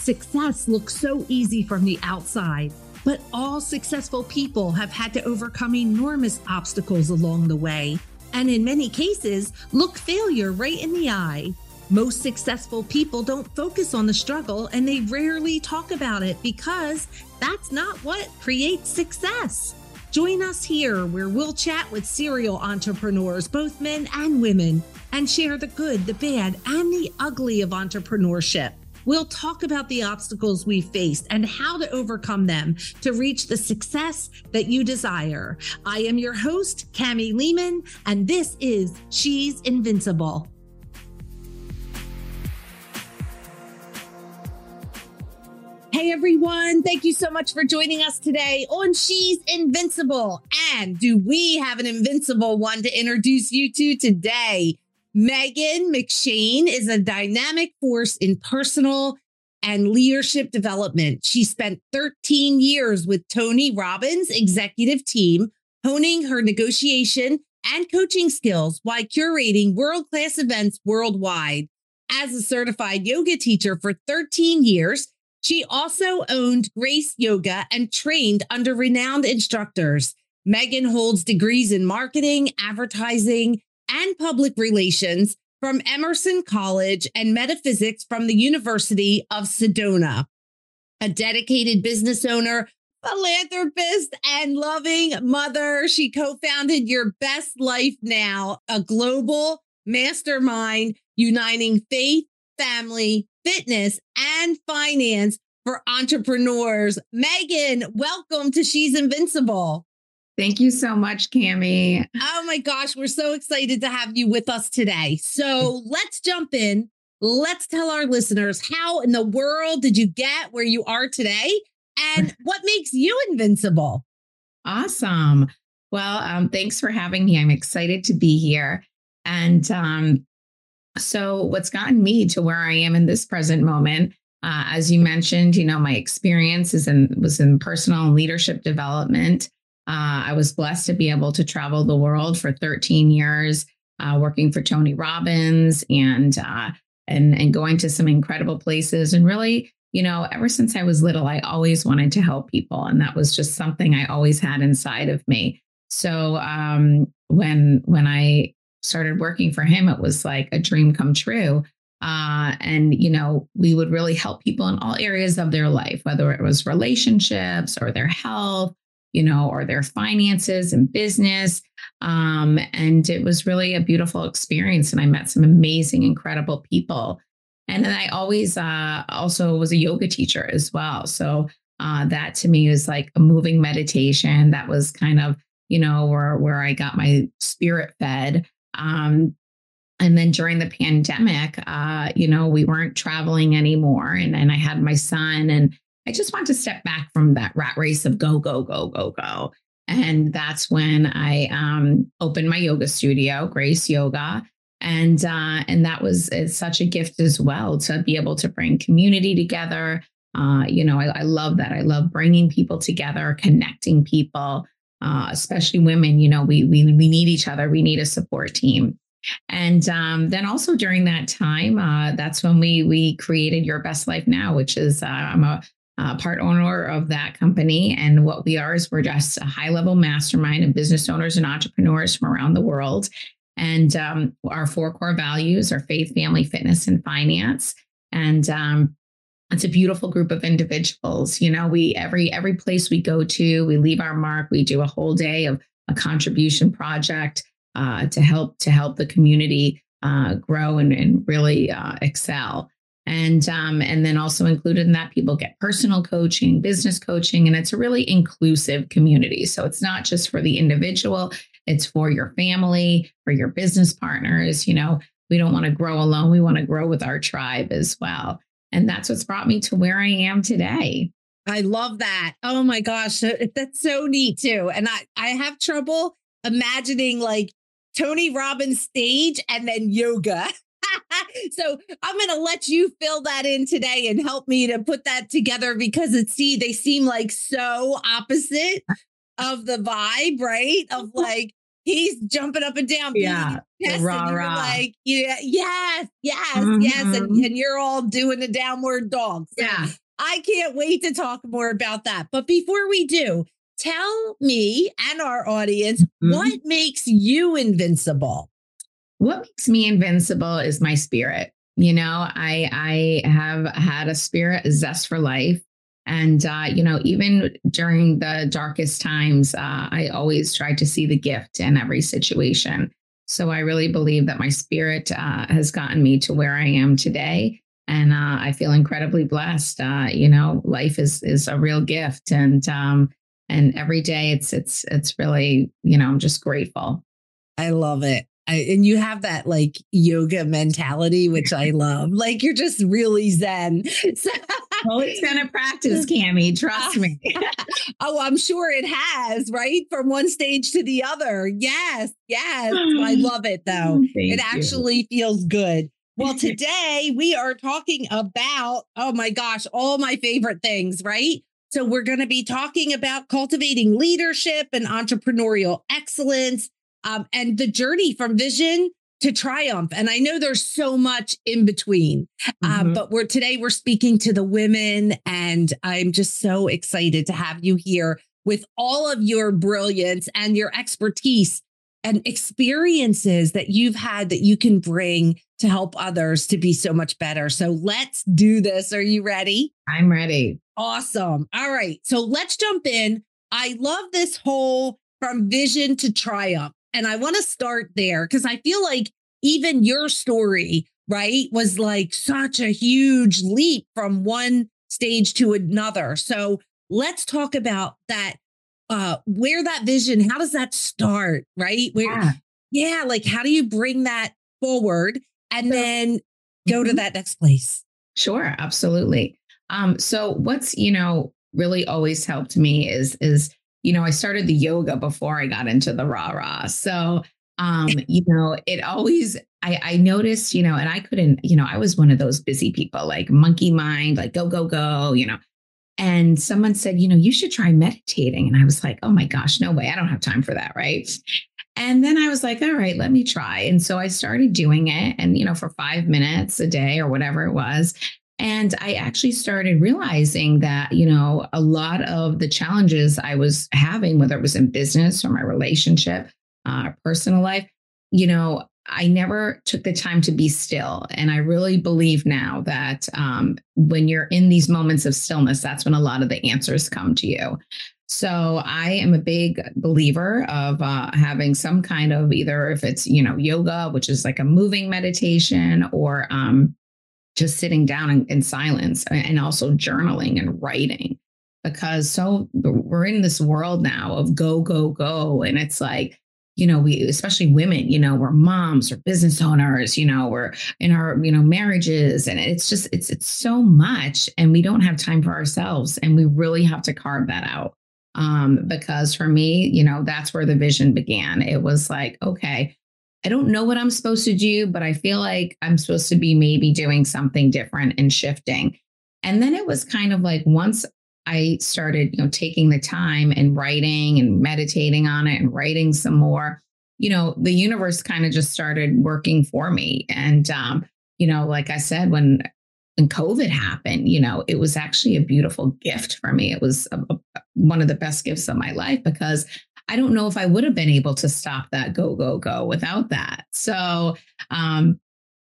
success looks so easy from the outside, but all successful people have had to overcome enormous obstacles along the way, and in many cases, look failure right in the eye. Most successful people don't focus on the struggle and they rarely talk about it because that's not what creates success. Join us here where we'll chat with serial entrepreneurs, both men and women, and share the good, the bad, and the ugly of entrepreneurship. We'll talk about the obstacles we faced and how to overcome them to reach the success that you desire. I am your host, Kamie Lehmann, and this is She's Invincible. Hey everyone, thank you so much for joining us today on She's Invincible. And do we have an invincible one to introduce you to today? Megan McShane is a dynamic force in personal and leadership development. She spent 13 years with Tony Robbins' executive team, honing her negotiation and coaching skills while curating world class events worldwide. As a certified yoga teacher for 13 years, she also owned Grace Yoga and trained under renowned instructors. Megan holds degrees in marketing, advertising, and public relations from Emerson College and metaphysics from the University of Sedona. A dedicated business owner, philanthropist, and loving mother, she co founded Your Best Life Now, a global mastermind uniting faith, family, fitness, and finance for entrepreneurs. Megan, welcome to She's Invincible. Thank you so much, Kamie. Oh my gosh, we're so excited to have you with us today. So let's jump in. Let's tell our listeners how in the world did you get where you are today and what makes you invincible? Awesome. Well, um, thanks for having me. I'm excited to be here. And um, so, what's gotten me to where I am in this present moment, uh, as you mentioned, you know, my experience is in was in personal and leadership development. Uh, I was blessed to be able to travel the world for 13 years, uh, working for Tony Robbins and uh, and and going to some incredible places. And really, you know, ever since I was little, I always wanted to help people, and that was just something I always had inside of me. So um, when when I started working for him, it was like a dream come true. Uh, and, you know, we would really help people in all areas of their life, whether it was relationships or their health, you know, or their finances and business. Um, and it was really a beautiful experience. And I met some amazing, incredible people. And then I always uh, also was a yoga teacher as well. So uh, that to me was like a moving meditation. That was kind of, you know, where where I got my spirit fed. Um, and then during the pandemic, uh, you know, we weren't traveling anymore. And then I had my son, and I just want to step back from that rat race of go, go, go, go, go. And that's when I um, opened my yoga studio, Grace Yoga. And uh, and that was such a gift as well to be able to bring community together. Uh, you know, I, I love that. I love bringing people together, connecting people uh, especially women. You know, we we we need each other. We need a support team. And um, then also during that time, uh, that's when we we created Your Best Life Now, which is uh, I'm a, a part owner of that company. And what we are is we're just a high level mastermind of business owners and entrepreneurs from around the world. And um, our four core values are faith, family, fitness, and finance. And um, it's a beautiful group of individuals you know we every every place we go to we leave our mark we do a whole day of a contribution project uh, to help to help the community uh, grow and, and really uh, excel and um, and then also included in that people get personal coaching business coaching and it's a really inclusive community so it's not just for the individual it's for your family for your business partners you know we don't want to grow alone we want to grow with our tribe as well and that's what's brought me to where I am today. I love that. Oh my gosh, that's so neat too. And I I have trouble imagining like Tony Robbins stage and then yoga. so I'm going to let you fill that in today and help me to put that together because it's see they seem like so opposite of the vibe, right? Of like he's jumping up and down. Yeah. Rah, rah. Like, yeah, yes, yes, mm-hmm. yes. And, mm-hmm. and you're all doing the downward dog. So yeah. I can't wait to talk more about that. But before we do, tell me and our audience mm-hmm. what makes you invincible? What makes me invincible is my spirit. You know, I I have had a spirit, a zest for life. And, uh, you know, even during the darkest times, uh, I always try to see the gift in every situation. So I really believe that my spirit uh, has gotten me to where I am today. And uh, I feel incredibly blessed. Uh, you know, life is is a real gift, and um, and every day it's it's it's really you know I'm just grateful. I love it. I, and you have that like yoga mentality, which I love. Like you're just really zen. So, well, it's been a practice, Kamie. Trust me. oh, I'm sure it has. Right from one stage to the other. Yes, yes. I love it though. Mm, thank it actually you. feels good. Well, today we are talking about oh my gosh, all my favorite things. Right. So we're going to be talking about cultivating leadership and entrepreneurial excellence um, and the journey from vision to triumph. And I know there's so much in between, um, mm-hmm. but we're today we're speaking to the women, and I'm just so excited to have you here with all of your brilliance and your expertise and experiences that you've had that you can bring to help others to be so much better. So let's do this. Are you ready? I'm ready. Awesome. All right. So let's jump in. I love this whole from vision to triumph. And I want to start there because I feel like even your story, right, was like such a huge leap from one stage to another. So let's talk about that. Uh, where that vision, how does that start, right? Where, yeah. yeah, like how do you bring that forward and so, then go mm-hmm. to that next place? Sure, absolutely. Um, so what's you know really always helped me is is you know, I started the yoga before I got into the rah rah. So, um, you know, it always, I, I noticed, you know, and I couldn't, you know, I was one of those busy people, like monkey mind, like go, go, go, you know. And someone said, you know, you should try meditating. And I was like, oh my gosh, no way. I don't have time for that. Right. And then I was like, all right, let me try. And so I started doing it. And, you know, for five minutes a day or whatever it was. And I actually started realizing that, you know, a lot of the challenges I was having, whether it was in business or my relationship, uh, personal life, you know, I never took the time to be still. And I really believe now that um, when you're in these moments of stillness, that's when a lot of the answers come to you. So I am a big believer of uh, having some kind of either if it's you know yoga, which is like a moving meditation, or um, just sitting down in, in silence and also journaling and writing because so we're in this world now of go go go and it's like you know we especially women you know we're moms or business owners you know we're in our you know marriages and it's just it's it's so much and we don't have time for ourselves and we really have to carve that out. Um because for me you know that's where the vision began. It was like okay I don't know what I'm supposed to do, but I feel like I'm supposed to be maybe doing something different and shifting. And then it was kind of like once I started, you know, taking the time and writing and meditating on it and writing some more, you know, the universe kind of just started working for me. And um, you know, like I said, when when COVID happened, you know, it was actually a beautiful gift for me. It was a, a, one of the best gifts of my life because I don't know if I would have been able to stop that go, go, go without that. So, um,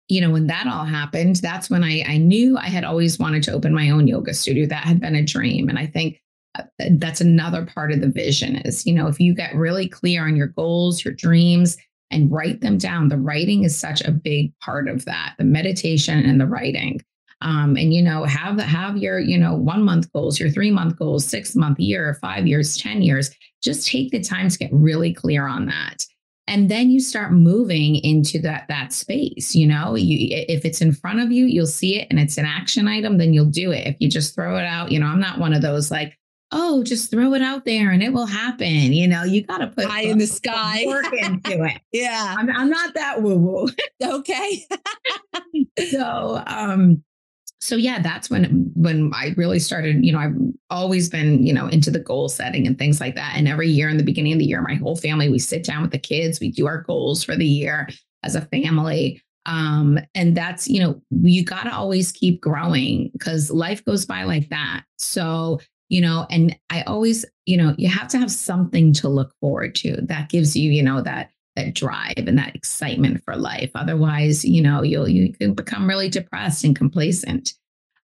you know, when that all happened, that's when I, I knew I had always wanted to open my own yoga studio. That had been a dream. And I think uh, that's another part of the vision is, you know, if you get really clear on your goals, your dreams, and write them down, the writing is such a big part of that, the meditation and the writing. Um, and you know have have your you know one month goals your three month goals six month year five years ten years. Just take the time to get really clear on that. And then you start moving into that that space you know? You if it's in front of you you'll see it and it's an action item then you'll do it. If you just throw it out you know i'm not one of those like oh just throw it out there and it will happen. You know you got to put eye in the sky. work into it. Yeah. I'm, I'm not that woo woo okay. So um so yeah, that's when when I really started, you know, I've always been, you know, into the goal setting and things like that. And every year in the beginning of the year, my whole family, we sit down with the kids, we do our goals for the year as a family. Um, and that's, you know, you got to always keep growing because life goes by like that. So, you know, and I always, you know, you have to have something to look forward to that gives you, you know, that that drive and that excitement for life. Otherwise, you know, you'll you can become really depressed and complacent.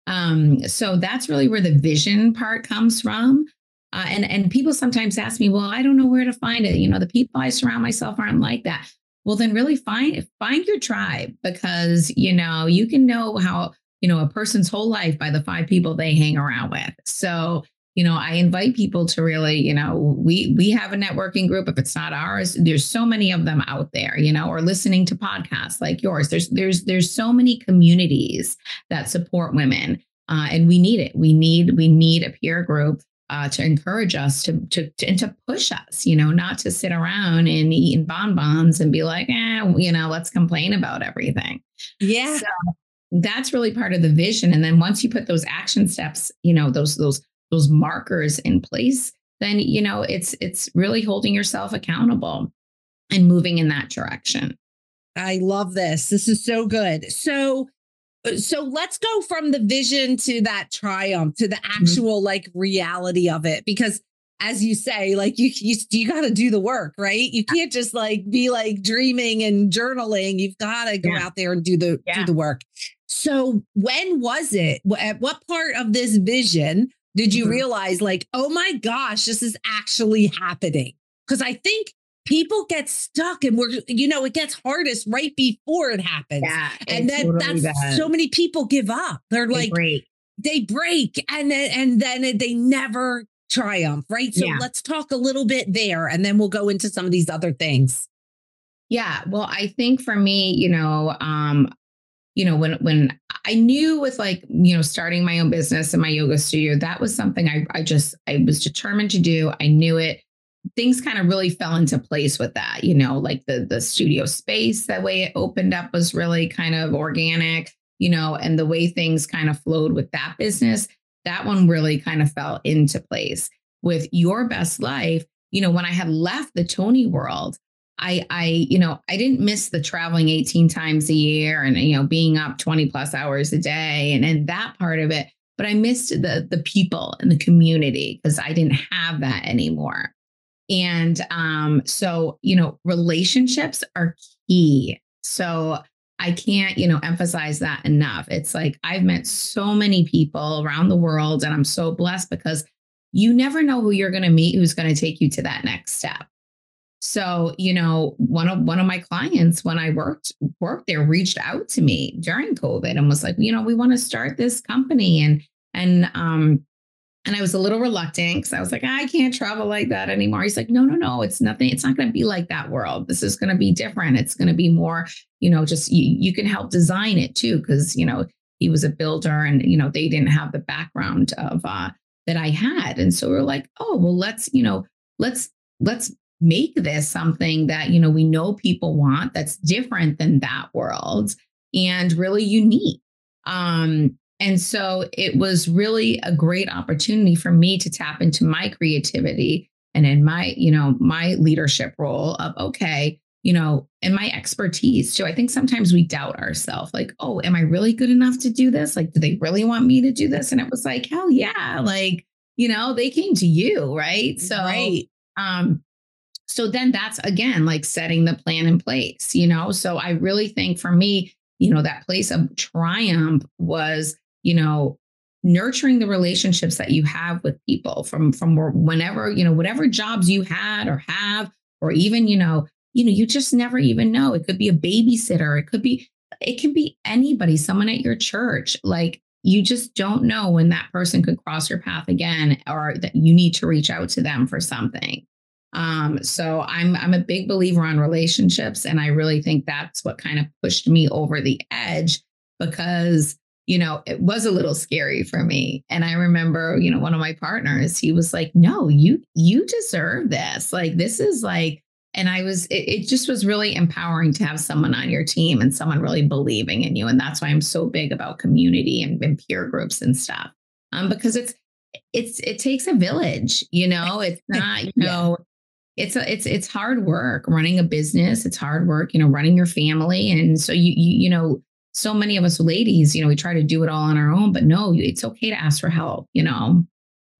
Um, so that's really where the vision part comes from. Uh, and and people sometimes ask me, well, I don't know where to find it. You know, the people I surround myself aren't like that. Well, then really find find your tribe because you know you can know how you know a person's whole life by the five people they hang around with. So you know i invite people to really you know we we have a networking group if it's not ours there's so many of them out there you know or listening to podcasts like yours there's there's there's so many communities that support women uh, and we need it we need we need a peer group uh, to encourage us to, to, to and to push us, you know, not to sit around and eat bonbons and be like, eh, you know, let's complain about everything. Yeah. So that's really part of the vision. And then once you put those action steps, you know, those those those markers in place, then you know it's it's really holding yourself accountable and moving in that direction. I love this. This is so good. So uh, so let's go from the vision to that triumph to the mm-hmm. actual mm-hmm. like reality of it because as you say like you you, you got to do the work right you can't just like be like dreaming and journaling you've got to go yeah. out there and do the yeah. do the work so when was it at what part of this vision did you mm-hmm. realize like oh my gosh this is actually happening because i think people get stuck and we're you know it gets hardest right before it happens yeah and then totally that's bad. so many people give up they're they like break. they break and then and then they never triumph right so yeah. let's talk a little bit there and then we'll go into some of these other things yeah well i think for me you know um you know when when i knew with like you know starting my own business and my yoga studio that was something i i just i was determined to do. I knew it. Things kind of really fell into place with that you know like the the studio space that way it opened up was really kind of organic you know and the way things kind of flowed with that business that one really kind of fell into place. With your best life you know when i had left the tony world i i you know i didn't miss the traveling 18 times a year and you know being up 20 plus hours a day and and that part of it but i missed the the people and the community because i didn't have that anymore and um, so, you know, relationships are key. So I can't, you know, emphasize that enough. It's like I've met so many people around the world and I'm so blessed because you never know who you're going to meet who's going to take you to that next step. So, you know, one of one of my clients when I worked worked there reached out to me during COVID and was like, you know, we want to start this company and and um and I was a little reluctant because I was like, I can't travel like that anymore. He's like, no, no, no, it's nothing. It's not going to be like that world. This is going to be different. It's going to be more, you know, just you, you can help design it too. Cause, you know, he was a builder and, you know, they didn't have the background of, uh, that I had. And so we're like, oh, well, let's, you know, let's, let's make this something that, you know, we know people want that's different than that world and really unique. Um, and so it was really a great opportunity for me to tap into my creativity and in my, you know, my leadership role of, okay, you know, and my expertise too. I think sometimes we doubt ourselves, like, oh, am I really good enough to do this? Like, do they really want me to do this? And it was like, hell yeah. Like, you know, they came to you, right? So, right. um, so then that's again like setting the plan in place, you know. So I really think for me, you know, that place of triumph was you know, nurturing the relationships that you have with people from from whenever, you know, whatever jobs you had or have, or even, you know, you know, you just never even know. It could be a babysitter, it could be it can be anybody, someone at your church. Like you just don't know when that person could cross your path again or that you need to reach out to them for something. Um, so I'm I'm a big believer on relationships and I really think that's what kind of pushed me over the edge because you know, it was a little scary for me. And I remember, you know, one of my partners, he was like, "No, you you deserve this. Like this is like and I was, it, it, just was really empowering to have someone on your team and someone really believing in you. And that's why I'm so big about community and, and peer groups and stuff. Um, because it's, it's, it takes a village, you know, it's not, you know. It's a, it's, it's hard work running a business. It's hard work, you know, running your family. And so you, you, you know, so many of us ladies, you know, we try to do it all on our own, but no, it's okay to ask for help, you know?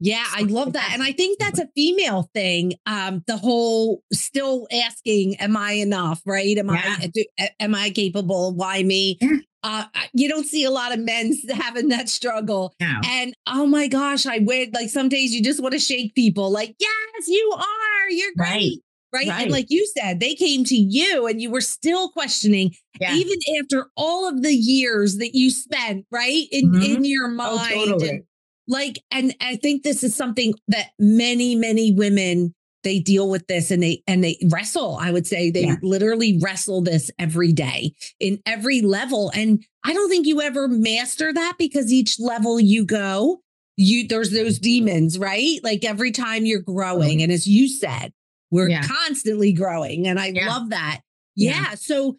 Yeah, I love that. And I think that's a female thing. Um, the whole still asking, am I enough? Right. Am yeah. I, do, am I capable? Why me? Yeah. Uh, you don't see a lot of men having that struggle. And oh my gosh, I would like some days you just want to shake people like, yes, you are. You're great. Right. Right? right. And like you said, they came to you and you were still questioning, yeah. even after all of the years that you spent, right? In mm-hmm. in your oh, mind. Oh, totally. and, like and i think this is something that many many women they deal with this and they and they wrestle i would say they yeah. literally wrestle this every day in every level and i don't think you ever master that because each level you go you there's those demons right like every time you're growing mm-hmm. and as you said we're yeah. constantly growing and i yeah. love that yeah. so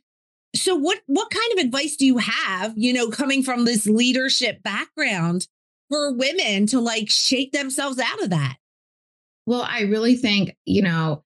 so what what kind of advice do you have you know coming from this leadership background for women to like shake themselves out of that? Well, I really think, you know,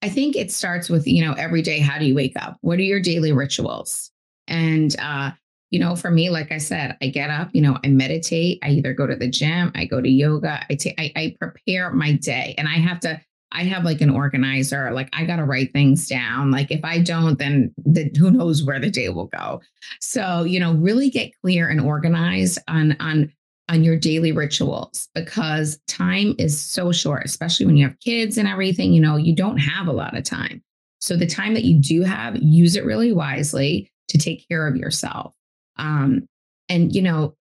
I think it starts with, you know, every day, how do you wake up? What are your daily rituals? And, uh, you know, for me, like I said, I get up, you know, I meditate. I either go to the gym, I go to yoga, I take, I, I prepare my day, and I have to. I have like an organizer. Like I got to write things down. Like if I don't, then the, who knows where the day will go. So you know, really get clear and organized on on on your daily rituals because time is so short, especially when you have kids and everything. You know, you don't have a lot of time. So the time that you do have, use it really wisely to take care of yourself. Um, and you know,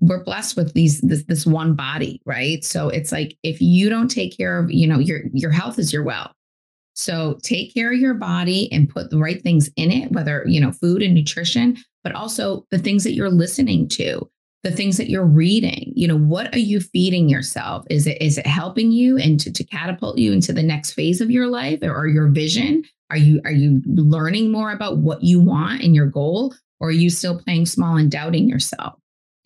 we're blessed with these this this one body, right? So it's like if you don't take care of, you know, your your health is your wealth. So take care of your body and put the right things in it, whether, you know, food and nutrition, but also the things that you're listening to the things that you're reading you know what are you feeding yourself? Is it is it helping you and to, to catapult you into the next phase of your life or, or your vision? Are you are you learning more about what you want and your goal or are you still playing small and doubting yourself?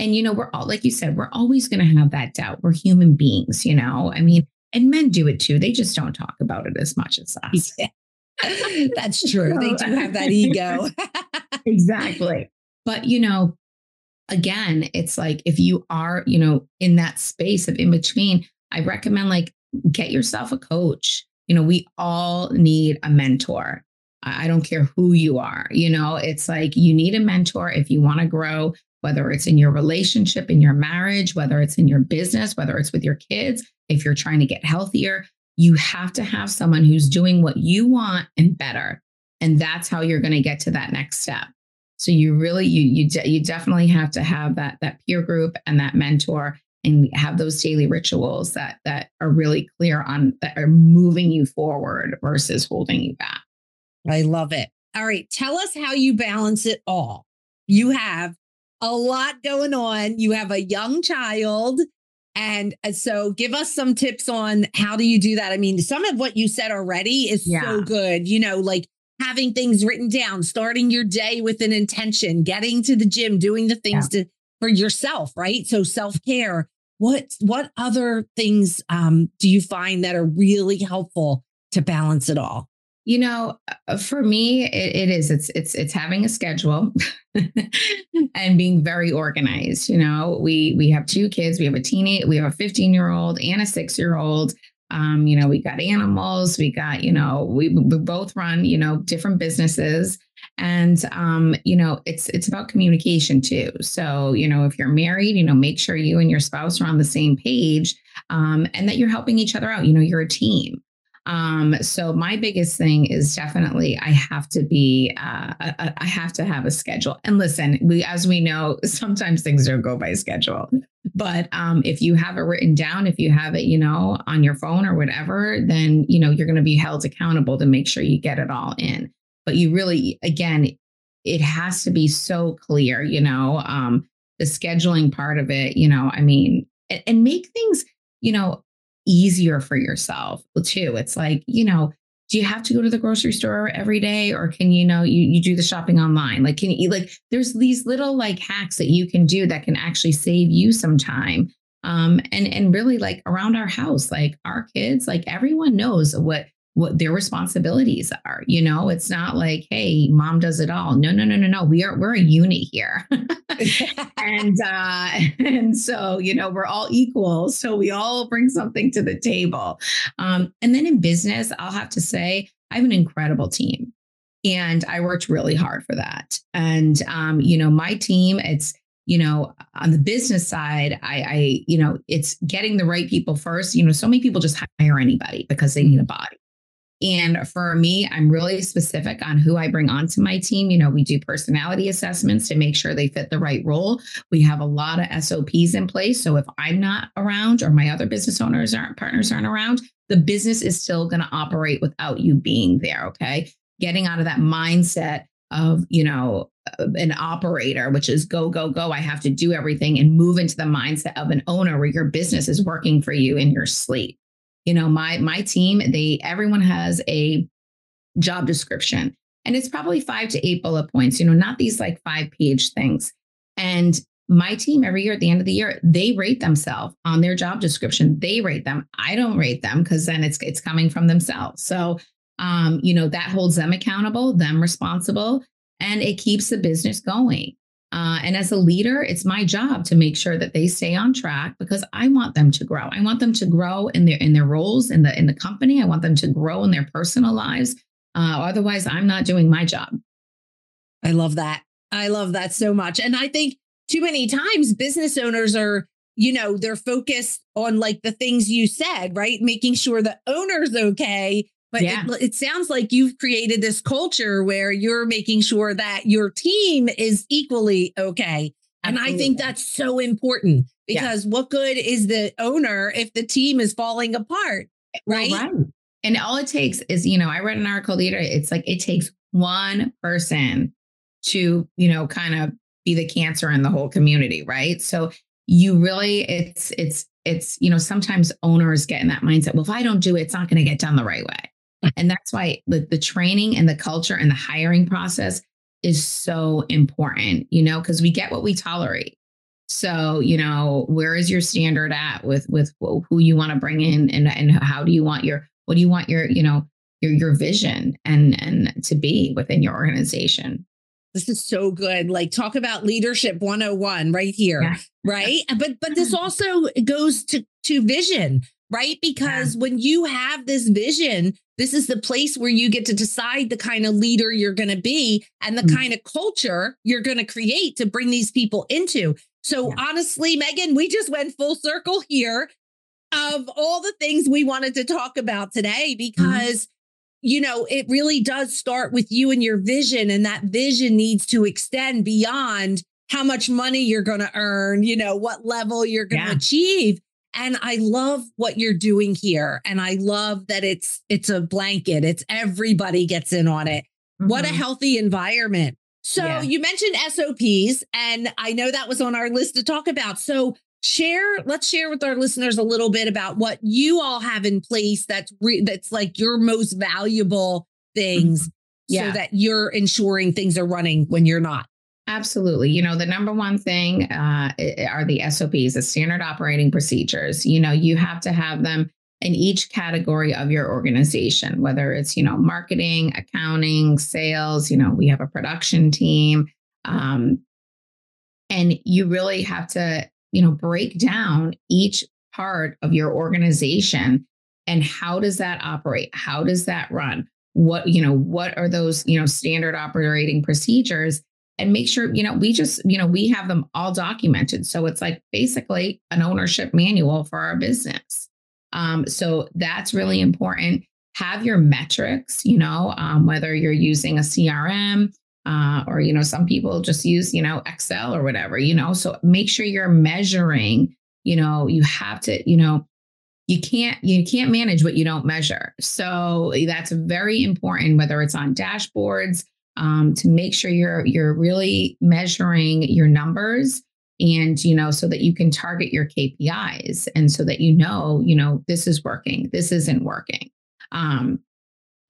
And you know we're all like you said we're always going to have that doubt. We're human beings you know? I mean and men do it too. They just don't talk about it as much as us. Yeah. that's true. They do have that ego. Exactly. But you know again, it's like if you are, you know, in that space of in between, I recommend like get yourself a coach. You know, we all need a mentor. I don't care who you are. You know, it's like you need a mentor if you want to grow, whether it's in your relationship, in your marriage, whether it's in your business, whether it's with your kids, if you're trying to get healthier, you have to have someone who's doing what you want and better. And that's how you're going to get to that next step. So you really you you de- you definitely have to have that that peer group and that mentor and have those daily rituals that that are really clear on that are moving you forward versus holding you back. I love it. All right, tell us how you balance it all. You have a lot going on. You have a young child and uh, so give us some tips on how do you do that? I mean, some of what you said already is yeah. so good. You know, like having things written down, starting your day with an intention, getting to the gym, doing the things yeah. to for yourself, right? So self-care. What what other things um, do you find that are really helpful to balance it all? You know, uh, for me, it, it is. It's it's it's having a schedule and being very organized. You know, we we have two kids. We have a teenage, we have a 15 year old and a six year old. Um, you know, we got animals, we got, you know, we, we both run, you know, different businesses. And um, you know, it's it's about communication too. So, you know, if you're married, you know, make sure you and your spouse are on the same page um, and that you're helping each other out. You know, you're a team. Um, so my biggest thing is definitely I have to be uh, I, I have to have a schedule. And listen, we as we know, sometimes things don't go by schedule. But um, if you have it written down, if you have it, you know, on your phone or whatever, then you know you're going to be held accountable to make sure you get it all in. But you really, again, it has to be so clear. You know, um, the scheduling part of it. You know, I mean, and, and make things, you know, easier for yourself too. It's like, you know, do you have to go to the grocery store every day or can you know you, you do the shopping online like can you like there's these little like hacks that you can do that can actually save you some time um and and really like around our house like our kids like everyone knows what what their responsibilities are you know? It's not like hey mom does it all. No no no no no. We are we're a unit here. And uh and so you know we're all equal so we all bring something to the table. Um and then in business i'll have to say i have an incredible team and i worked really hard for that. And um you know my team it's you know on the business side i i you know it's getting the right people first. You know so many people just hire anybody because they need a body and for me, I'm really specific on who I bring onto my team. You know, we do personality assessments to make sure they fit the right role. We have a lot of SOPs in place. So if I'm not around or my other business owners aren't partners aren't around, the business is still going to operate without you being there. Okay. Getting out of that mindset of, you know, uh, an operator, which is go, go, go. I have to do everything and move into the mindset of an owner where your business is working for you in your sleep you know my my team they everyone has a job description. And it's probably five to eight bullet points you know not these like five page things. And my team every year at the end of the year they rate themselves on their job description. They rate them. I don't rate them because then it's it's coming from themselves. So um you know that holds them accountable them responsible and it keeps the business going uh, and as a leader, it's my job to make sure that they stay on track because I want them to grow. I want them to grow in their in their roles in the in the company. I want them to grow in their personal lives. Uh, otherwise, I'm not doing my job. I love that. I love that so much. And I think too many times business owners are, you know, they're focused on like the things you said, right? Making sure the owner's okay but yeah. it, it, sounds like you've created this culture where you're making sure that your team is equally okay. Absolutely. And I think that's so important because yeah. what good is the owner if the team is falling apart? Right? Well, right. And all it takes is, you know, I read an article later. It's like it takes one person to, you know, kind of be the cancer in the whole community, right? So you really, it's, it's, it's, you know, sometimes owners get in that mindset. Well, if I don't do it, it's not going to get done the right way. And that's why the, the training and the culture and the hiring process is so important, you know, because we get what we tolerate. So, you know, where is your standard at with with who you want to bring in and and how do you want your what do you want your, you know, your your vision and and to be within your organization? This is so good. Like talk about leadership 101 right here. Yeah. Right? But but this also goes to to vision, right? Because yeah. when you have this vision, this is the place where you get to decide the kind of leader you're going to be and the mm-hmm. kind of culture you're going to create to bring these people into. So, yeah. honestly, Megan, we just went full circle here of all the things we wanted to talk about today mm-hmm. because. Mm-hmm. You know, it really does start with you and your vision, and that vision needs to extend beyond how much money you're going to earn, you know, what level you're going to yeah. achieve. And I love what you're doing here. And I love that it's it's a blanket. It's everybody gets in on it. Mm-hmm. What a mm-hmm. healthy environment. So yeah. you mentioned SOPs, and I know that was on our list to talk about. So share, let's share with our listeners a little bit about what you all have in place that's re- that's like your most valuable things, mm-hmm. yeah. so that you're ensuring things are running when you're not. Absolutely. You know, the number one thing uh, are the SOPs, the standard operating procedures. You know, you have to have them in each category of your organization, whether it's, you know, marketing, accounting, sales, you know, we have a production team. Um, and you really have to, you know, break down each part of your organization and how does that operate? How does that run? What, you know, what are those, you know, standard operating procedures? And make sure, you know, we just, you know, we have them all documented. So it's like basically an ownership manual for our business. Um, so that's really important. Have your metrics, you know, um, whether you're using a CRM uh, or, you know, some people just use, you know, Excel or whatever, you know, so make sure you're measuring, you know, you have to, you know, you can't you can't manage what you don't measure so that's very important whether it's on dashboards um, to make sure you're you're really measuring your numbers and you know so that you can target your KPIs and so that you know you know this is working this isn't working um,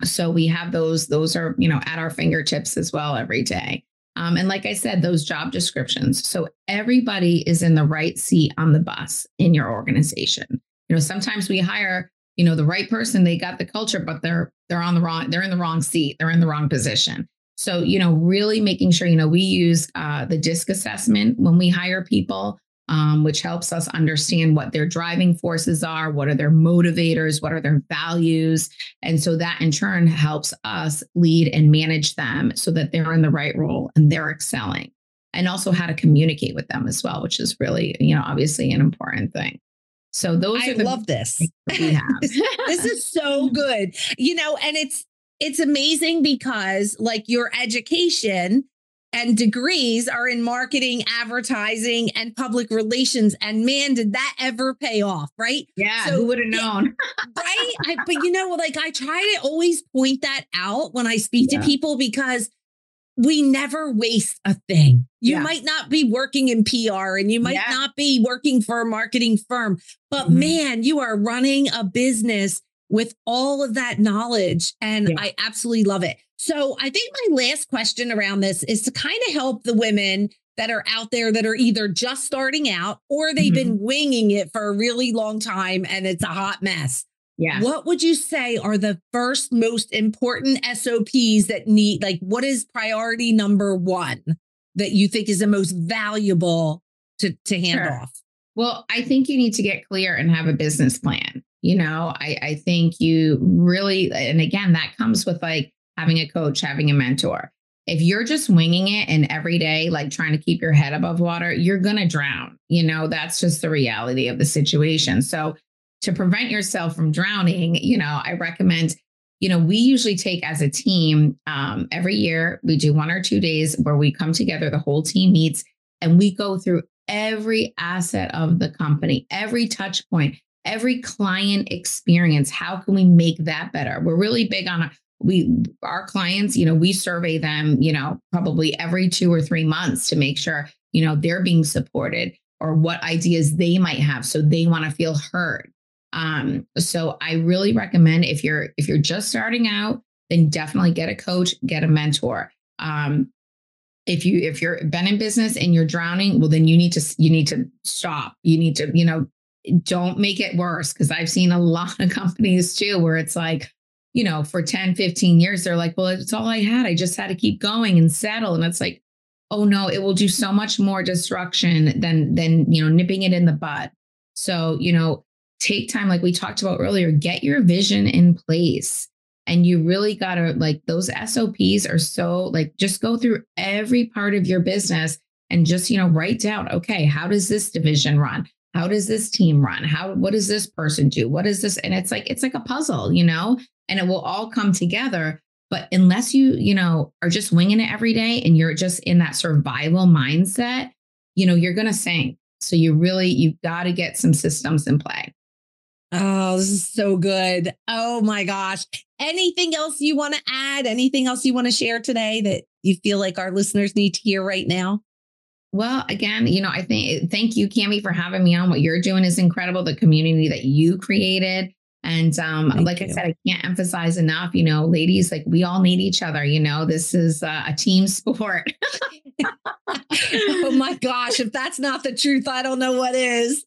So we have those, those are, you know, at our fingertips as well every day. Um, and like I said, those job descriptions. So everybody is in the right seat on the bus in your organization. You know, sometimes we hire, you know, the right person, they got the culture, but they're they're on the wrong, they're in the wrong seat, they're in the wrong position. So, you know, really making sure, you know, we use uh, the DISC assessment when we hire people um, which helps us understand what their driving forces are, what are their motivators, what are their values. And so that in turn helps us lead and manage them so that they're in the right role and they're excelling. And also how to communicate with them as well, which is really, you know, obviously an important thing. So those I are the love this. This is so good. You know, and it's it's amazing because like your education and degrees are in marketing, advertising, and public relations. And man, did that ever pay off, right? Yeah, so, who would have known? right. I, but you know, like I try to always point that out when I speak yeah. to people because we never waste a thing. You yeah. might not be working in PR and you might yeah. not be working for a marketing firm, but mm-hmm. man, you are running a business with all of that knowledge. And I absolutely love it. So I think my last question around this is to kind of help the women that are out there that are either just starting out or they've mm-hmm. been winging it for a really long time and it's a hot mess. Yeah. What would you say are the first most important SOPs that need, like, what is priority number one that you think is the most valuable to, to hand sure. off? Well, I think you need to get clear and have a business plan. You know, I, I think you really, and again, that comes with like having a coach, having a mentor. If you're just winging it and every day, like trying to keep your head above water, you're to drown. You know, that's just the reality of the situation. So, to prevent yourself from drowning, you know, I recommend, you know, we usually take as a team um, every year, we do one or two days where we come together, the whole team meets, and we go through every asset of the company, every touch point, every client experience. How can we make that better? We're really big on we our clients you know we survey them you know probably every two or three months to make sure you know they're being supported or what ideas they might have so they want to feel heard um so i really recommend if you're if you're just starting out then definitely get a coach get a mentor um if you if you're been in business and you're drowning well then you need to you need to stop you need to you know don't make it worse because i've seen a lot of companies too where it's like you know, for 10, 15 years, they're like, well, it's all I had. I just had to keep going and settle. And it's like, oh no, it will do so much more destruction than than you know, nipping it in the bud. So, you know, take time, like we talked about earlier, get your vision in place. And you really gotta like those SOPs are so like just go through every part of your business and just, you know, write down, okay, how does this division run? How does this team run? How what does this person do? What is this? And it's like it's like a puzzle, you know? and it will all come together. But unless you, you know, are just winging it every day and you're just in that survival mindset, you know, you're going to sink. So you really, you've got to get some systems in play. Oh, this is so good. Oh my gosh. Anything else you want to add? Anything else you want to share today that you feel like our listeners need to hear right now? Well, again, you know, I think thank you, Kamie, for having me on. What you're doing is incredible. The community that you created, and um, like you. I said, I can't emphasize enough, you know, ladies, like we all need each other. You know, this is uh, a team sport. oh my gosh. If that's not the truth, I don't know what is.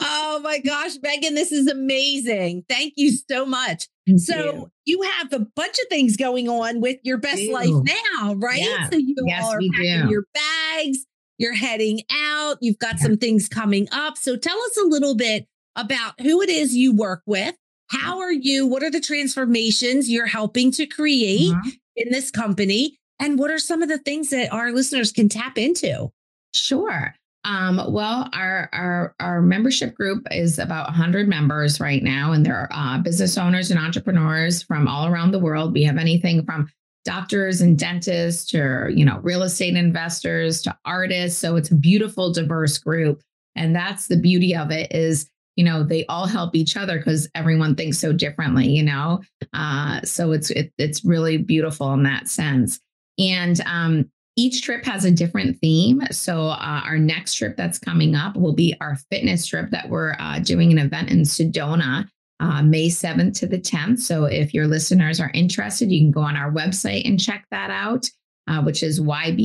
Oh my gosh, Megan, this is amazing. Thank you so much. Thank so you. you. have a bunch of things going on with your best life now, right? So you yes, all are packing do. your bags, you're heading out, you've got some things coming up. So tell us a little bit about who it is you work with how are you? What are the transformations you're helping to create mm-hmm. in this company? And what are some of the things that our listeners can tap into? Sure. Um, well, our, our our membership group is about 100 members right now, and they're uh, business owners and entrepreneurs from all around the world. We have anything from doctors and dentists to you know real estate investors to artists. So it's a beautiful, diverse group, and that's the beauty of it. Is you know they all help each other because everyone thinks so differently you know uh, so it's it, it's really beautiful in that sense and um, each trip has a different theme so uh, our next trip that's coming up will be our fitness trip that we're uh, doing an event in sedona uh, May 7th to the 10th. So if your listeners are interested, you can go on our website and check that out, uh, which is yblnow.com.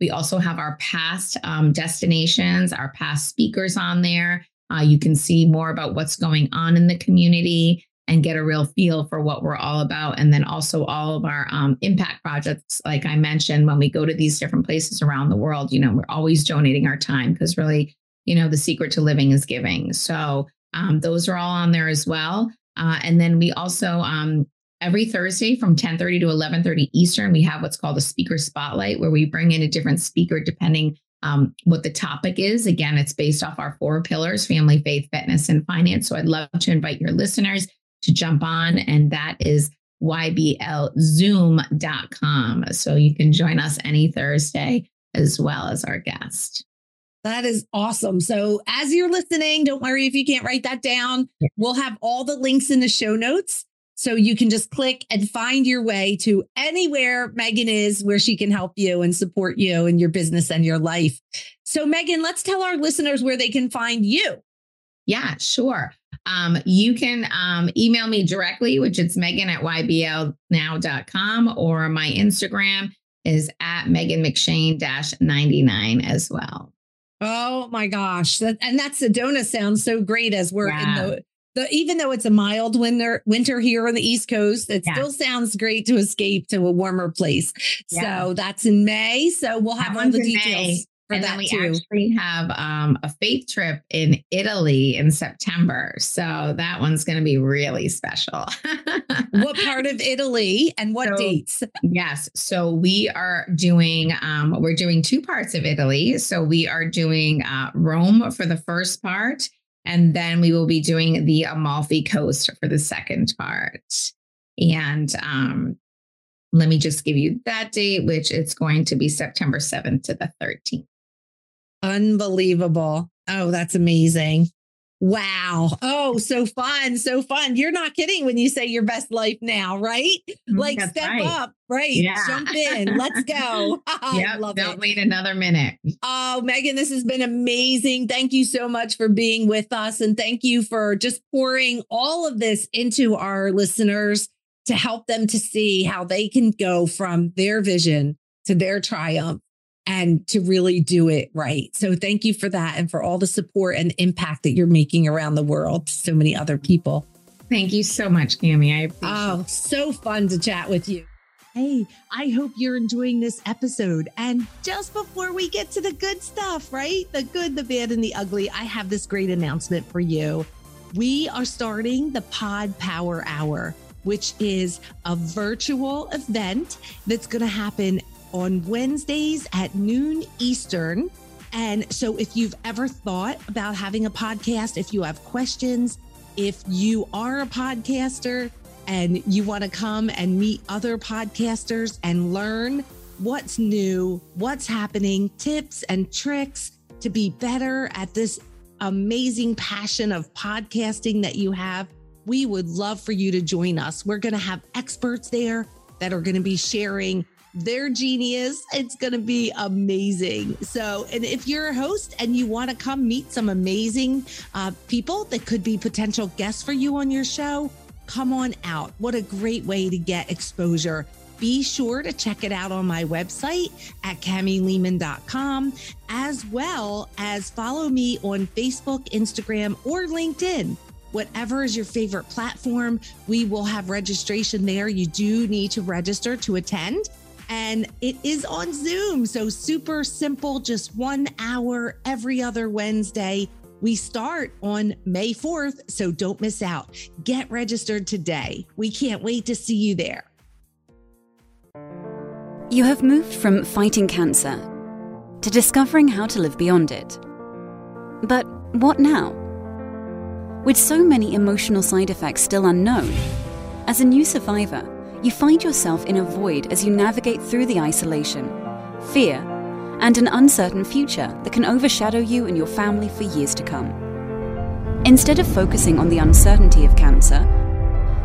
We also have our past um, destinations, our past speakers on there. Uh, you can see more about what's going on in the community and get a real feel for what we're all about. And then also all of our um, impact projects, like I mentioned, when we go to these different places around the world, you know, we're always donating our time because really, you know, the secret to living is giving. So um, those are all on there as well. Uh, and then we also um, every Thursday from 10:30 to 11:30 Eastern, we have what's called a speaker spotlight, where we bring in a different speaker depending um, what the topic is. Again, it's based off our four pillars: family, faith, fitness, and finance. So I'd love to invite your listeners to jump on, and that is yblzoom.com. So you can join us any Thursday as well as our guest. That is awesome. So, as you're listening, don't worry if you can't write that down. We'll have all the links in the show notes. So you can just click and find your way to anywhere Megan is where she can help you and support you in your business and your life. So, Megan, let's tell our listeners where they can find you. Yeah, sure. Um, you can um, email me directly, which is Megan at yblnow.com, or my Instagram is at Megan McShane 99 as well. Oh my gosh. That, and that Sedona sounds so great as we're yeah. in the, the, even though it's a mild winter winter here on the East Coast, it yeah. still sounds great to escape to a warmer place. Yeah. So that's in May. So we'll have all the details. May and that then we too. actually have um, a faith trip in Italy in September. So that one's going to be really special. what part of Italy and what so, dates? Yes. So we are doing, um, we're doing two parts of Italy. So we are doing uh, Rome for the first part, and then we will be doing the Amalfi Coast for the second part. And um, let me just give you that date, which it's going to be September 7th to the 13th. Unbelievable. Oh, that's amazing. Wow. Oh, so fun. So fun. You're not kidding when you say your best life now, right? Mm, like that's step right. up, right? Yeah. Jump in. Let's go. yeah. Love don't it. wait another minute. Oh, Megan, this has been amazing. Thank you so much for being with us. And thank you for just pouring all of this into our listeners to help them to see how they can go from their vision to their triumph and to really do it right. So thank you for that and for all the support and impact that you're making around the world to so many other people. Thank you so much, Kamie. I appreciate Oh, it. so fun to chat with you. Hey, I hope you're enjoying this episode. And just before we get to the good stuff, right? The good, the bad, and the ugly, I have this great announcement for you. We are starting the Pod Power Hour, which is a virtual event that's going to happen on Wednesdays at noon Eastern. And so, if you've ever thought about having a podcast, if you have questions, if you are a podcaster and you want to come and meet other podcasters and learn what's new, what's happening, tips and tricks to be better at this amazing passion of podcasting that you have, we would love for you to join us. We're going to have experts there that are going to be sharing they're genius. It's going to be amazing. So, and if you're a host and you want to come meet some amazing uh, people that could be potential guests for you on your show, come on out. What a great way to get exposure. Be sure to check it out on my website at kamielehmann.com, as well as follow me on Facebook, Instagram, or LinkedIn whatever is your favorite platform. We will have registration there. You do need to register to attend and it is on Zoom. So super simple, just one hour every other Wednesday. We start on May 4th, so don't miss out. Get registered today. We can't wait to see you there. You have moved from fighting cancer to discovering how to live beyond it. But what now? With so many emotional side effects still unknown, as a new survivor, you find yourself in a void as you navigate through the isolation, fear, and an uncertain future that can overshadow you and your family for years to come. Instead of focusing on the uncertainty of cancer,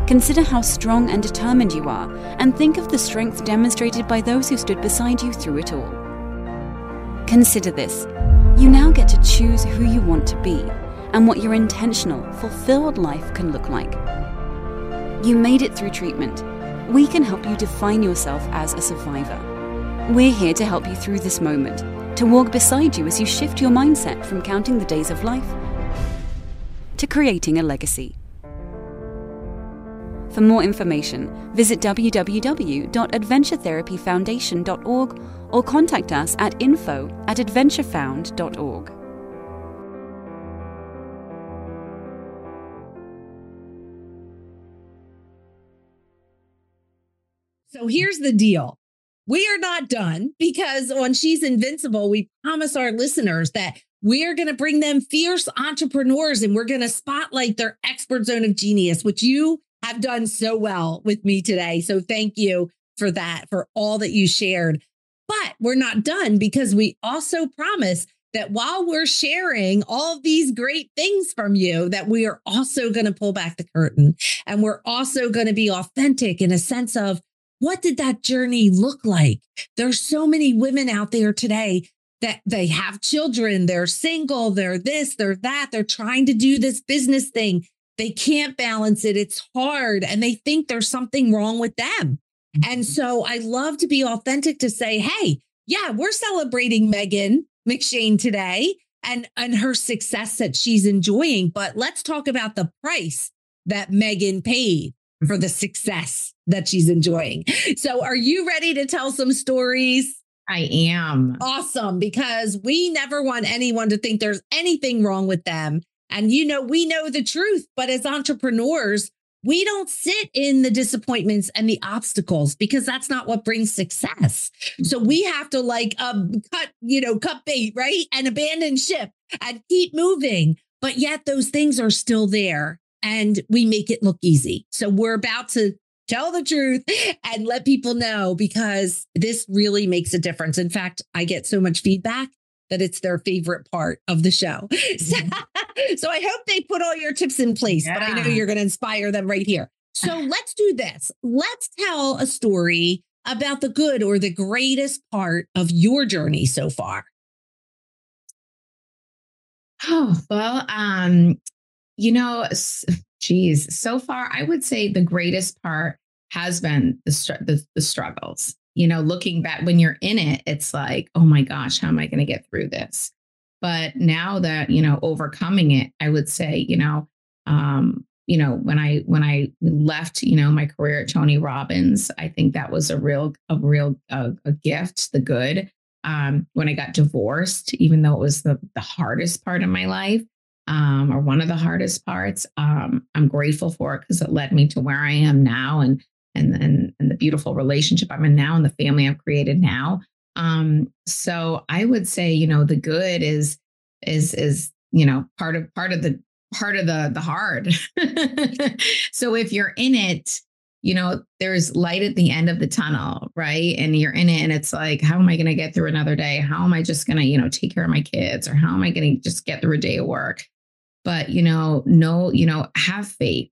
consider how strong and determined you are and think of the strength demonstrated by those who stood beside you through it all. Consider this you now get to choose who you want to be and what your intentional, fulfilled life can look like. You made it through treatment. We can help you define yourself as a survivor. We're here to help you through this moment, to walk beside you as you shift your mindset from counting the days of life to creating a legacy. For more information, visit www.adventuretherapyfoundation.org or contact us at info at adventurefound.org. So here's the deal. We are not done because on She's Invincible, we promise our listeners that we're going to bring them fierce entrepreneurs and we're going to spotlight their expert zone of genius, which you have done so well with me today. So thank you for that, for all that you shared. But we're not done because we also promise that while we're sharing all these great things from you, that we are also going to pull back the curtain and we're also going to be authentic in a sense of what did that journey look like? There's so many women out there today that they have children, they're single, they're this, they're that, they're trying to do this business thing. They can't balance it. It's hard and they think there's something wrong with them. And mm-hmm. so I love to be authentic to say, hey, yeah, we're celebrating Megan McShane today and, and her success that she's enjoying. But let's talk about the price that Megan paid for the success that she's enjoying. So, are you ready to tell some stories? I am. Awesome, because we never want anyone to think there's anything wrong with them. And, you know, we know the truth, but as entrepreneurs, we don't sit in the disappointments and the obstacles because that's not what brings success. So we have to like um, cut, you know, cut bait, right? And abandon ship and keep moving. But yet those things are still there and we make it look easy. So we're about to tell the truth and let people know because this really makes a difference. In fact, I get so much feedback that it's their favorite part of the show. Mm-hmm. so I hope they put all your tips in place, yeah. but I know you're going to inspire them right here. So let's do this. Let's tell a story about the good or the greatest part of your journey so far. Oh, well, um, you know, geez, so far, I would say the greatest part has been the, the, the struggles. You know, looking back when you're in it, it's like, oh my gosh, how am I going to get through this? But now that you know, overcoming it, I would say, you know, um, you know, when I when I left, you know, my career at Tony Robbins, I think that was a real a real uh, a gift, the good. Um, when I got divorced, even though it was the the hardest part of my life, um, or one of the hardest parts. Um, I'm grateful for it because it led me to where I am now and and and and the beautiful relationship I'm in now and the family I've created now. Um, so I would say, you know, the good is is is you know part of part of the part of the the hard. so if you're in it, you know, there's light at the end of the tunnel, right? And you're in it and it's like, how am I going to get through another day? How am I just going to, you know, take care of my kids or how am I going to just get through a day of work? But, you know, no, you know, have faith,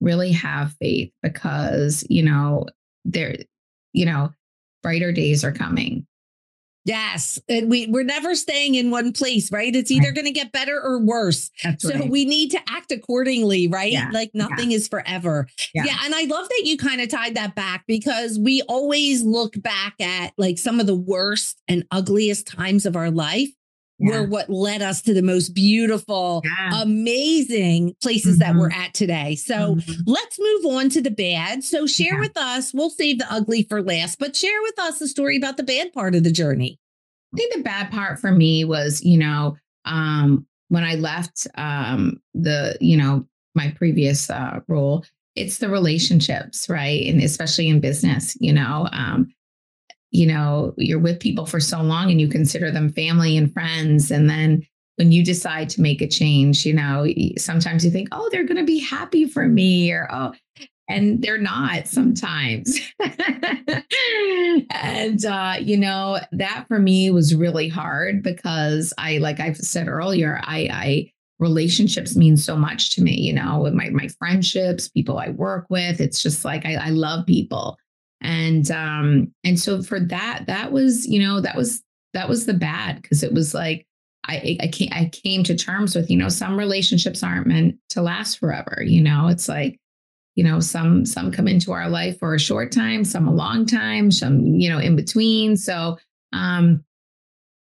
really have faith because, you know, there, you know, brighter days are coming. Yes. And we, we're never staying in one place, right? It's either right. going to get better or worse. That's so right. we need to act accordingly, right? Yeah. Like nothing yeah. is forever. Yeah. yeah. And I love that you kind of tied that back because we always look back at like some of the worst and ugliest times of our life yeah. were what led us to the most beautiful, yeah. amazing places mm-hmm. that we're at today. So mm-hmm. let's move on to the bad. So share yeah. with us, we'll save the ugly for last, but share with us the story about the bad part of the journey. I think the bad part for me was, you know, um, when I left um, the, you know, my previous uh, role, it's the relationships, right? And especially in business, you know, um, you know, you're with people for so long and you consider them family and friends. And then when you decide to make a change, you know, sometimes you think, oh, they're going to be happy for me or, oh, and they're not sometimes. and, uh, you know, that for me was really hard because I, like I've said earlier, I, I, relationships mean so much to me, you know, with my, my friendships, people I work with. It's just like I, I love people and um and so for that that was you know that was that was the bad because it was like I, I came, I came to terms with, you know, some relationships aren't meant to last forever. You know, it's like, you know, some, some come into our life for a short time, some a long time, some, you know, in between. So, um,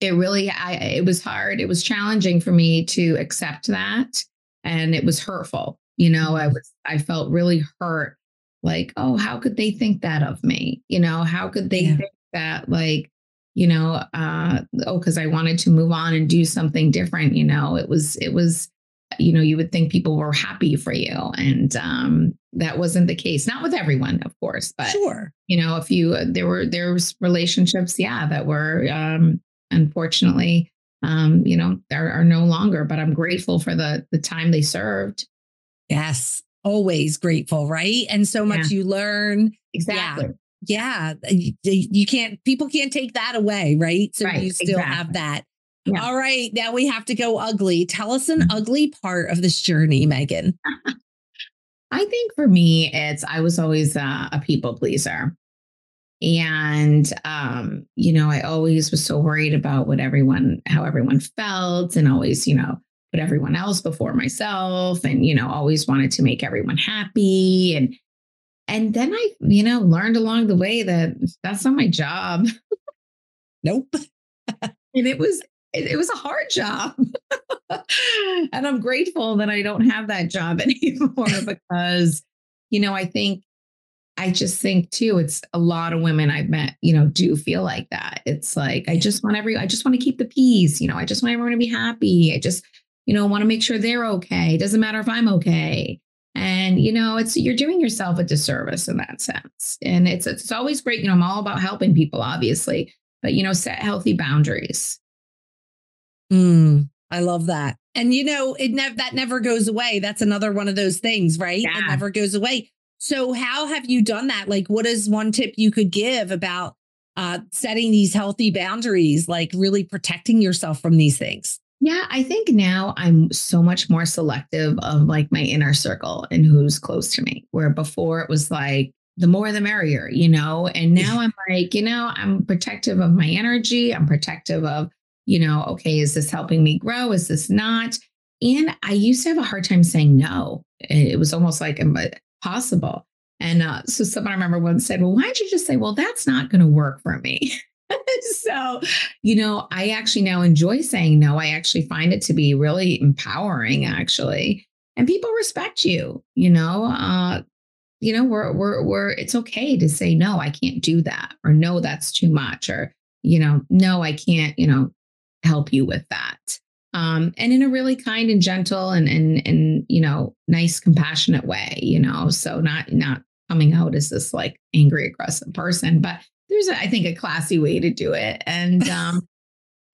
it really, I, it was hard. It was challenging for me to accept that. And it was hurtful. You know, I was, I felt really hurt. Like, oh, how could they think that of me? You know, how could they yeah. think that, like, you know, uh, oh, because I wanted to move on and do something different. You know, it was, it was, you know, you would think people were happy for you. And um, that wasn't the case. Not with everyone, of course, but sure. You know, if you, there were, there was relationships, yeah, that were um, unfortunately, um, you know, are, are no longer, but I'm grateful for the, the time they served. Yes. Always grateful. Right. And so much yeah. you learn. Exactly. Yeah yeah, you, you, can't, people can't take that away, right? So right, you still exactly. have that. Yeah. All right, now we have to go ugly. Tell us an mm-hmm. ugly part of this journey, Megan. I think for me, it's I was always uh, a people pleaser. And, um, you know, I always was so worried about what everyone, how everyone felt, and always, you know, put everyone else before myself and, you know, always wanted to make everyone happy. And, and then I, you know, learned along the way that that's not my job. Nope. and it was it, it was a hard job. and I'm grateful that I don't have that job anymore because, you know, I think I just think too, it's a lot of women I've met, you know, do feel like that. It's like, I just want every, I just want to keep the peace, you know, I just want everyone to be happy. I just, you know, want to make sure they're okay. It doesn't matter if I'm okay. And you know, it's you're doing yourself a disservice in that sense. And it's it's always great. You know, I'm all about helping people, obviously, but you know, set healthy boundaries. Mm, I love that. And you know, it never that never goes away. That's another one of those things, right? Yeah. It never goes away. So how have you done that? Like what is one tip you could give about uh setting these healthy boundaries, like really protecting yourself from these things? Yeah, I think now I'm so much more selective of like my inner circle and who's close to me. Where before it was like the more the merrier, you know? And now I'm like, you know, I'm protective of my energy. I'm protective of, you know, okay, is this helping me grow? Is this not? And I used to have a hard time saying no. It was almost like impossible. And uh, so someone I remember once said, well, why don't you just say, well, that's not going to work for me? so, you know, I actually now enjoy saying no. I actually find it to be really empowering, actually. And people respect you, you know. Uh, you know, we're we're we're it's okay to say no, I can't do that, or no, that's too much, or you know, no, I can't, you know, help you with that. Um, and in a really kind and gentle and and and you know, nice, compassionate way, you know. So not not coming out as this like angry, aggressive person, but there's a, I think a classy way to do it. And um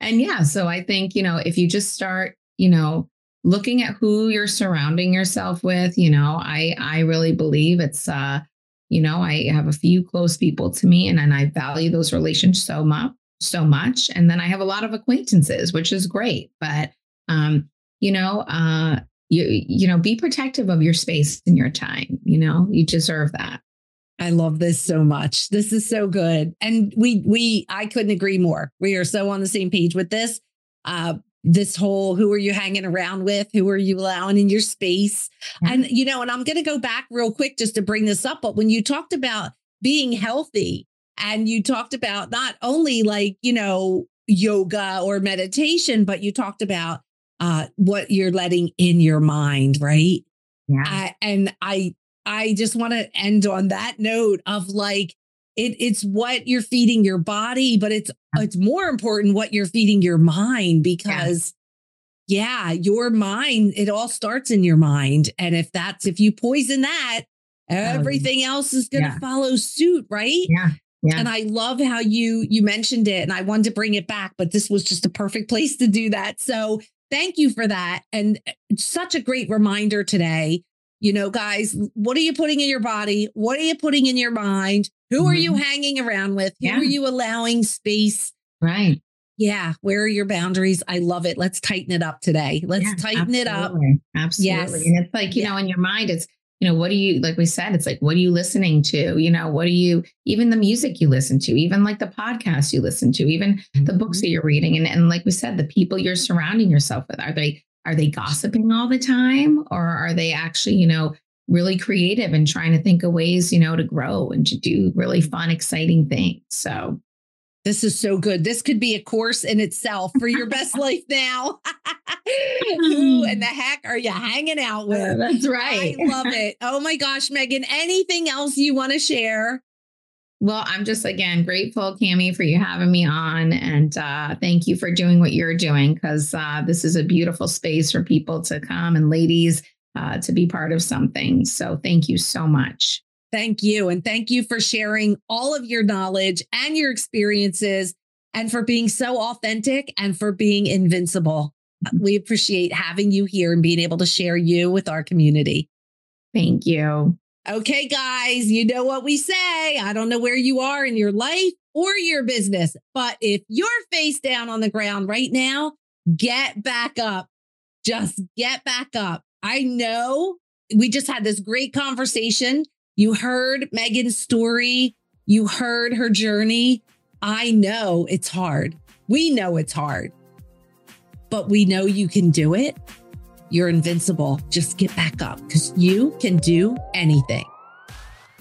and yeah, so I think, you know, if you just start, you know, looking at who you're surrounding yourself with, you know, I I really believe it's uh you know, I have a few close people to me and and I value those relationships so much so much and then I have a lot of acquaintances, which is great, but um you know, uh you you know, be protective of your space and your time, you know, you deserve that. I love this so much. This is so good. And we we I couldn't agree more. We are so on the same page with this. Uh this whole who are you hanging around with? Who are you allowing in your space? Mm-hmm. And you know, and I'm going to go back real quick just to bring this up, but when you talked about being healthy and you talked about not only like, you know, yoga or meditation, but you talked about uh what you're letting in your mind, right? Yeah. Uh, and I I just want to end on that note of like it, it's what you're feeding your body, but it's it's more important what you're feeding your mind because yeah. yeah, your mind, it all starts in your mind. And if that's if you poison that, everything um, else is gonna yeah. follow suit, right? Yeah. Yeah. And I love how you you mentioned it and I wanted to bring it back, but this was just a perfect place to do that. So thank you for that. And uh, such a great reminder today you know, guys, what are you putting in your body? What are you putting in your mind? Who mm-hmm. are you mm-hmm. hanging around with? Who yeah. are you allowing space? Right. Yeah. Where are your boundaries? I love it. Let's tighten it up today. Let's yeah, tighten absolutely. it up. Absolutely. Yes. And it's like, you yeah. know, in your mind, it's you know, what do you, like we said, it's like, what are you listening to? You know, what are you, even the music you listen to, even like the podcast you listen to, even the books that you're reading. And, and like we said, the people you're surrounding yourself with, are they, are they gossiping all the time or are they actually, you know, really creative and trying to think of ways, you know, to grow and to do really fun, exciting things. So this is so good. This could be a course in itself for your best life now. Who in the mm. heck are you hanging out uh, with? That's right. I love it. Oh my gosh, Megan, anything else you want to share? Well, I'm just again grateful, Kamie, for you having me on, and uh, thank you for doing what you're doing because uh, this is a beautiful space for people to come and ladies uh, to be part of something. So, thank you so much. Thank you. And thank you for sharing all of your knowledge and your experiences and for being so authentic and for being invincible. We appreciate having you here and being able to share you with our community. Thank you. Okay, guys, you know what we say. I don't know where you are in your life or your business, but if you're face down on the ground right now, get back up. Just get back up. I know we just had this great conversation you heard Megan's story, you heard her journey. I know it's hard. We know it's hard, but we know you can do it. You're invincible. Just get back up because you can do anything.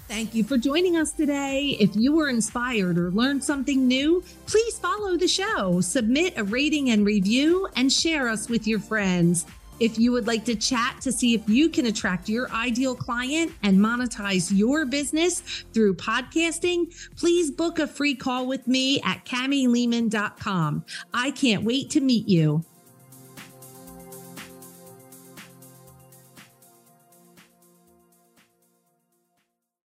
Thank you for joining us today. If you were inspired or learned something new, please follow the show, submit a rating and review, and share us with your friends. If you would like to chat to see if you can attract your ideal client and monetize your business through podcasting, please book a free call with me at kamielehmann.com. I can't wait to meet you.